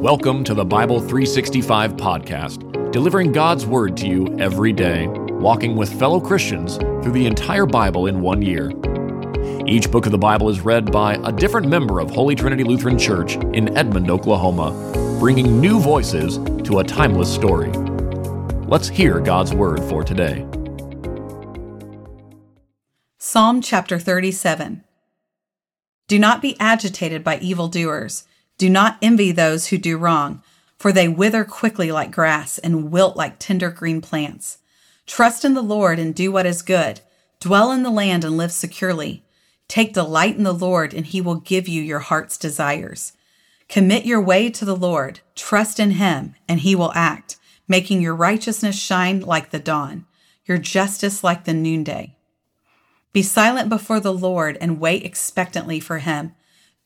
Welcome to the Bible 365 podcast, delivering God's Word to you every day, walking with fellow Christians through the entire Bible in one year. Each book of the Bible is read by a different member of Holy Trinity Lutheran Church in Edmond, Oklahoma, bringing new voices to a timeless story. Let's hear God's Word for today. Psalm chapter 37 Do not be agitated by evildoers do not envy those who do wrong, for they wither quickly like grass and wilt like tender green plants. Trust in the Lord and do what is good. Dwell in the land and live securely. Take delight in the Lord, and he will give you your heart's desires. Commit your way to the Lord. Trust in him, and he will act, making your righteousness shine like the dawn, your justice like the noonday. Be silent before the Lord and wait expectantly for him.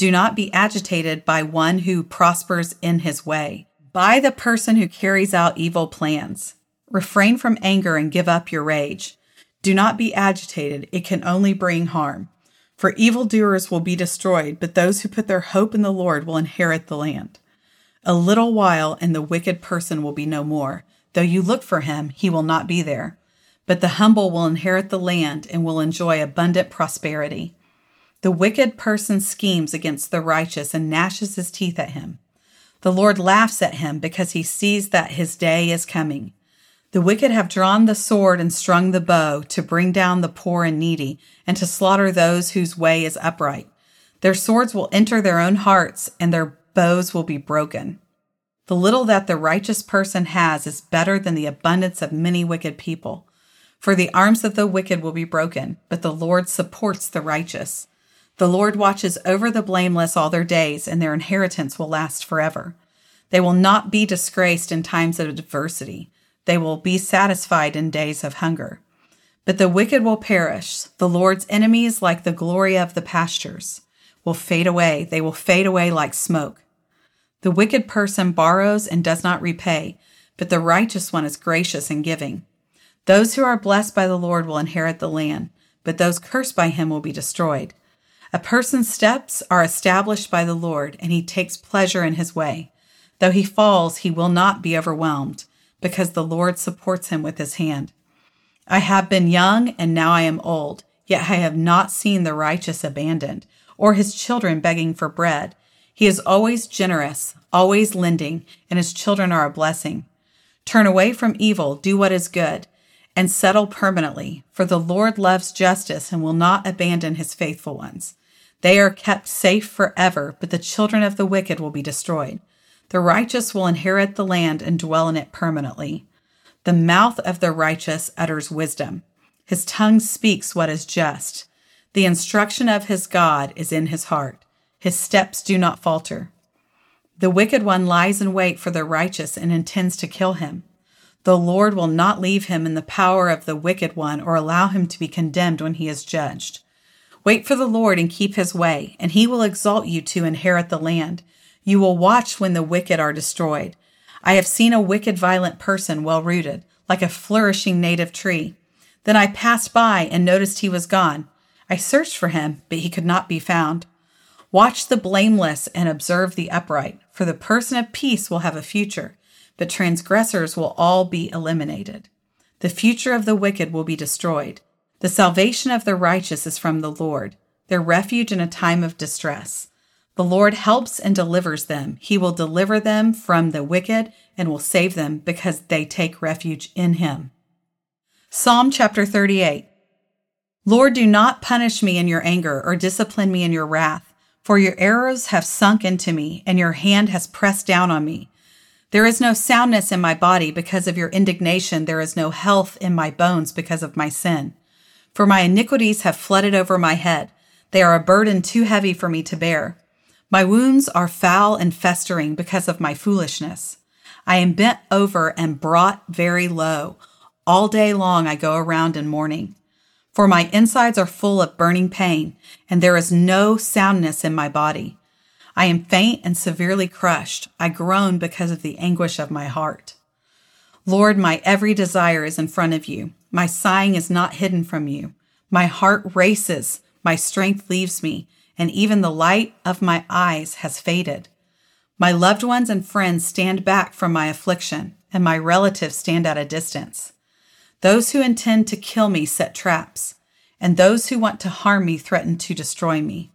Do not be agitated by one who prospers in his way, by the person who carries out evil plans. Refrain from anger and give up your rage. Do not be agitated, it can only bring harm. For evildoers will be destroyed, but those who put their hope in the Lord will inherit the land. A little while, and the wicked person will be no more. Though you look for him, he will not be there. But the humble will inherit the land and will enjoy abundant prosperity. The wicked person schemes against the righteous and gnashes his teeth at him. The Lord laughs at him because he sees that his day is coming. The wicked have drawn the sword and strung the bow to bring down the poor and needy and to slaughter those whose way is upright. Their swords will enter their own hearts and their bows will be broken. The little that the righteous person has is better than the abundance of many wicked people. For the arms of the wicked will be broken, but the Lord supports the righteous. The Lord watches over the blameless all their days, and their inheritance will last forever. They will not be disgraced in times of adversity. They will be satisfied in days of hunger. But the wicked will perish. The Lord's enemies, like the glory of the pastures, will fade away. They will fade away like smoke. The wicked person borrows and does not repay, but the righteous one is gracious in giving. Those who are blessed by the Lord will inherit the land, but those cursed by him will be destroyed. A person's steps are established by the Lord, and he takes pleasure in his way. Though he falls, he will not be overwhelmed, because the Lord supports him with his hand. I have been young, and now I am old, yet I have not seen the righteous abandoned, or his children begging for bread. He is always generous, always lending, and his children are a blessing. Turn away from evil, do what is good, and settle permanently, for the Lord loves justice and will not abandon his faithful ones. They are kept safe forever, but the children of the wicked will be destroyed. The righteous will inherit the land and dwell in it permanently. The mouth of the righteous utters wisdom. His tongue speaks what is just. The instruction of his God is in his heart. His steps do not falter. The wicked one lies in wait for the righteous and intends to kill him. The Lord will not leave him in the power of the wicked one or allow him to be condemned when he is judged. Wait for the Lord and keep his way, and he will exalt you to inherit the land. You will watch when the wicked are destroyed. I have seen a wicked, violent person well rooted, like a flourishing native tree. Then I passed by and noticed he was gone. I searched for him, but he could not be found. Watch the blameless and observe the upright, for the person of peace will have a future, but transgressors will all be eliminated. The future of the wicked will be destroyed. The salvation of the righteous is from the Lord, their refuge in a time of distress. The Lord helps and delivers them. He will deliver them from the wicked and will save them because they take refuge in him. Psalm chapter 38 Lord, do not punish me in your anger or discipline me in your wrath, for your arrows have sunk into me and your hand has pressed down on me. There is no soundness in my body because of your indignation. There is no health in my bones because of my sin. For my iniquities have flooded over my head. They are a burden too heavy for me to bear. My wounds are foul and festering because of my foolishness. I am bent over and brought very low. All day long I go around in mourning. For my insides are full of burning pain, and there is no soundness in my body. I am faint and severely crushed. I groan because of the anguish of my heart. Lord, my every desire is in front of you. My sighing is not hidden from you. My heart races, my strength leaves me, and even the light of my eyes has faded. My loved ones and friends stand back from my affliction, and my relatives stand at a distance. Those who intend to kill me set traps, and those who want to harm me threaten to destroy me.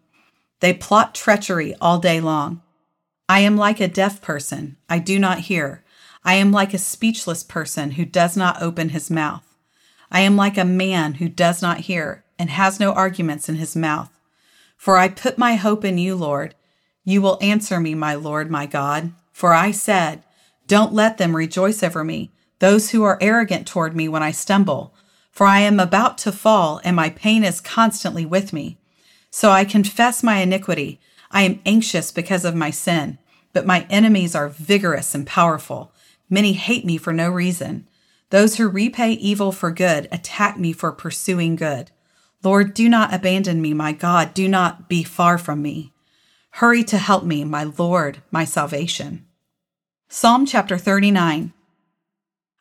They plot treachery all day long. I am like a deaf person, I do not hear. I am like a speechless person who does not open his mouth. I am like a man who does not hear and has no arguments in his mouth. For I put my hope in you, Lord. You will answer me, my Lord, my God. For I said, Don't let them rejoice over me, those who are arrogant toward me when I stumble. For I am about to fall, and my pain is constantly with me. So I confess my iniquity. I am anxious because of my sin, but my enemies are vigorous and powerful. Many hate me for no reason. Those who repay evil for good attack me for pursuing good. Lord, do not abandon me, my God. Do not be far from me. Hurry to help me, my Lord, my salvation. Psalm chapter 39.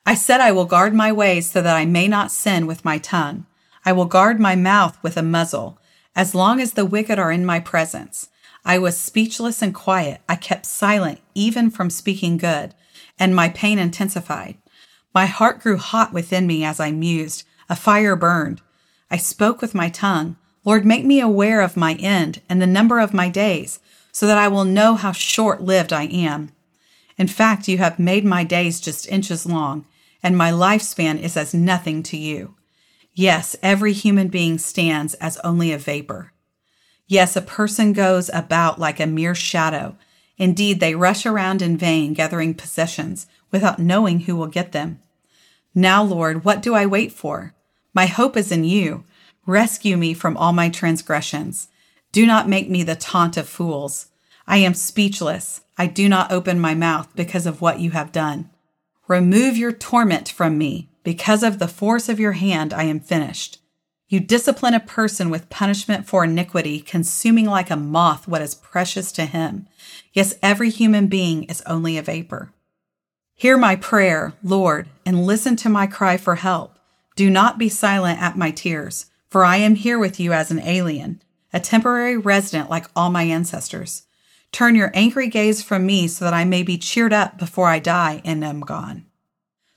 I said, I will guard my ways so that I may not sin with my tongue. I will guard my mouth with a muzzle, as long as the wicked are in my presence. I was speechless and quiet. I kept silent, even from speaking good, and my pain intensified. My heart grew hot within me as I mused. A fire burned. I spoke with my tongue. Lord, make me aware of my end and the number of my days, so that I will know how short lived I am. In fact, you have made my days just inches long, and my lifespan is as nothing to you. Yes, every human being stands as only a vapor. Yes, a person goes about like a mere shadow. Indeed, they rush around in vain, gathering possessions, without knowing who will get them. Now, Lord, what do I wait for? My hope is in you. Rescue me from all my transgressions. Do not make me the taunt of fools. I am speechless. I do not open my mouth because of what you have done. Remove your torment from me. Because of the force of your hand, I am finished. You discipline a person with punishment for iniquity, consuming like a moth what is precious to him. Yes, every human being is only a vapor. Hear my prayer, Lord, and listen to my cry for help. Do not be silent at my tears, for I am here with you as an alien, a temporary resident like all my ancestors. Turn your angry gaze from me so that I may be cheered up before I die and am gone.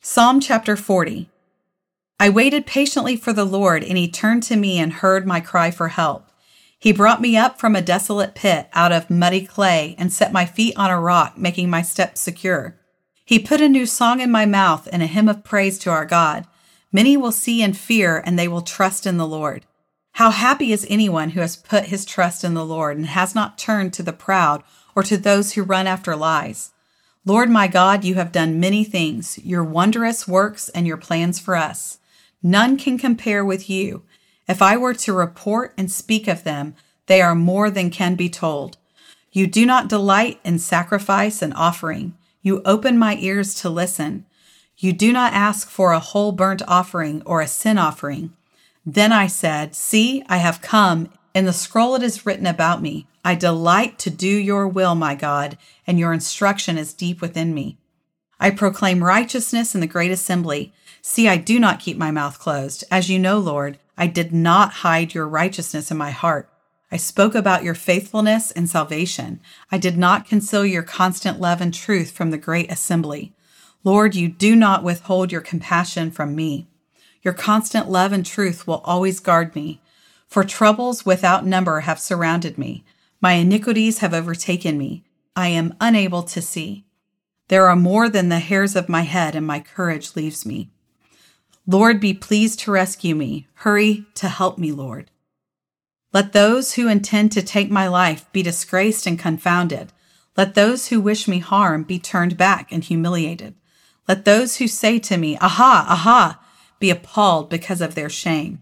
Psalm chapter 40. I waited patiently for the Lord, and he turned to me and heard my cry for help. He brought me up from a desolate pit out of muddy clay and set my feet on a rock, making my steps secure. He put a new song in my mouth and a hymn of praise to our God. Many will see and fear, and they will trust in the Lord. How happy is anyone who has put his trust in the Lord and has not turned to the proud or to those who run after lies. Lord my God, you have done many things, your wondrous works and your plans for us. None can compare with you. If I were to report and speak of them, they are more than can be told. You do not delight in sacrifice and offering. You open my ears to listen. You do not ask for a whole burnt offering or a sin offering. Then I said, See, I have come. In the scroll it is written about me. I delight to do your will, my God, and your instruction is deep within me. I proclaim righteousness in the great assembly. See, I do not keep my mouth closed. As you know, Lord, I did not hide your righteousness in my heart. I spoke about your faithfulness and salvation. I did not conceal your constant love and truth from the great assembly. Lord, you do not withhold your compassion from me. Your constant love and truth will always guard me. For troubles without number have surrounded me. My iniquities have overtaken me. I am unable to see. There are more than the hairs of my head, and my courage leaves me. Lord, be pleased to rescue me. Hurry to help me, Lord. Let those who intend to take my life be disgraced and confounded. Let those who wish me harm be turned back and humiliated. Let those who say to me, Aha, aha, be appalled because of their shame.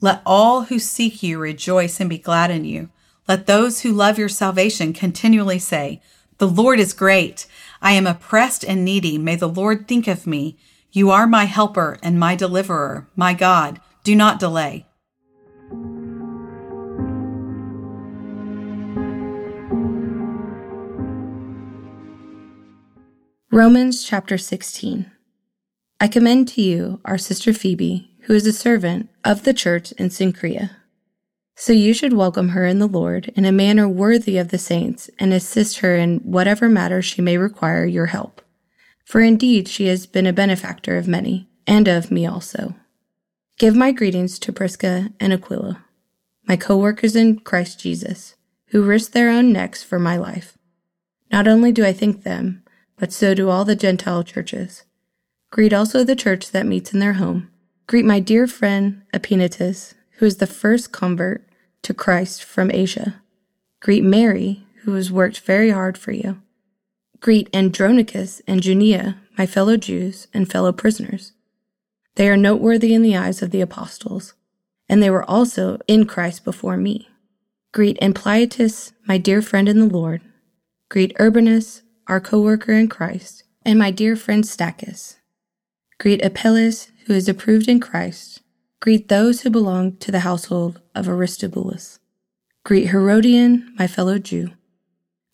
Let all who seek you rejoice and be glad in you. Let those who love your salvation continually say, The Lord is great. I am oppressed and needy. May the Lord think of me. You are my helper and my deliverer, my God. Do not delay. Romans chapter 16. I commend to you our sister Phoebe, who is a servant of the church in Cenchreae. So you should welcome her in the Lord in a manner worthy of the saints and assist her in whatever matter she may require your help. For indeed she has been a benefactor of many, and of me also. Give my greetings to Prisca and Aquila, my co-workers in Christ Jesus, who risked their own necks for my life. Not only do I thank them, but so do all the Gentile churches. Greet also the church that meets in their home. Greet my dear friend Epaenetus, who is the first convert to Christ from Asia. Greet Mary, who has worked very hard for you. Greet Andronicus and Junia, my fellow Jews and fellow prisoners. They are noteworthy in the eyes of the apostles, and they were also in Christ before me. Greet Ampliatus, my dear friend in the Lord. Greet Urbanus, our co-worker in Christ, and my dear friend Stachys. Greet Apelles, who is approved in Christ. Greet those who belong to the household of Aristobulus. Greet Herodion, my fellow Jew.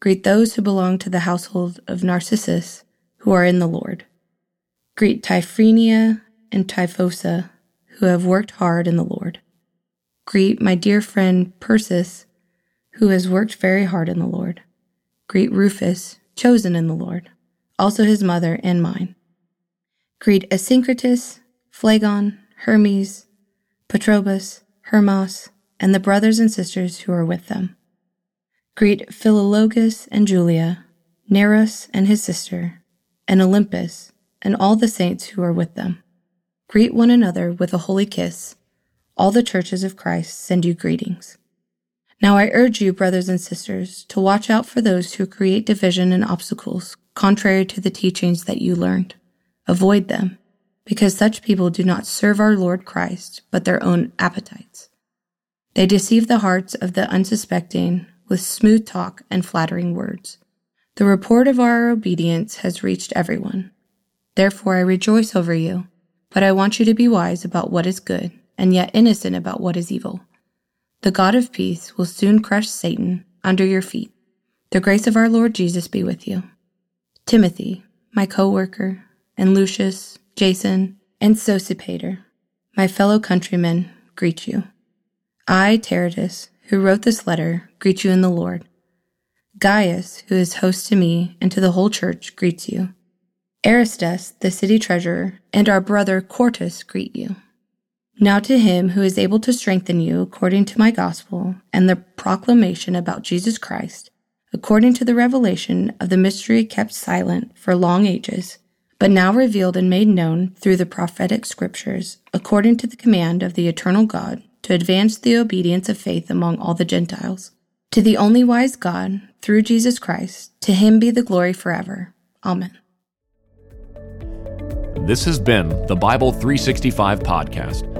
Greet those who belong to the household of Narcissus, who are in the Lord. Greet Tryphena and Tryphosa, who have worked hard in the Lord. Greet my dear friend Persis, who has worked very hard in the Lord. Greet Rufus, chosen in the Lord, also his mother and mine. Greet Asyncritus, Phlegon, Hermes, Patrobas, Hermas, and the brothers and sisters who are with them. Greet Philologus and Julia, Nereus and his sister, and Olympas, and all the saints who are with them. Greet one another with a holy kiss. All the churches of Christ send you greetings. Now I urge you, brothers and sisters, to watch out for those who create division and obstacles contrary to the teachings that you learned. Avoid them, because such people do not serve our Lord Christ, but their own appetites. They deceive the hearts of the unsuspecting with smooth talk and flattering words. The report of our obedience has reached everyone. Therefore I rejoice over you, but I want you to be wise about what is good, and yet innocent about what is evil. The God of peace will soon crush Satan under your feet. The grace of our Lord Jesus be with you. Timothy, my co-worker, and Lucius, Jason, and Sosipater, my fellow countrymen, greet you. I, Tertius, who wrote this letter, greet you in the Lord. Gaius, who is host to me and to the whole church, greets you. Erastus, the city treasurer, and our brother Quartus greet you. Now to him who is able to strengthen you according to my gospel and the proclamation about Jesus Christ, according to the revelation of the mystery kept silent for long ages, but now revealed and made known through the prophetic scriptures, according to the command of the eternal God, to advance the obedience of faith among all the Gentiles. To the only wise God, through Jesus Christ, to him be the glory forever. Amen. This has been the Bible 365 podcast,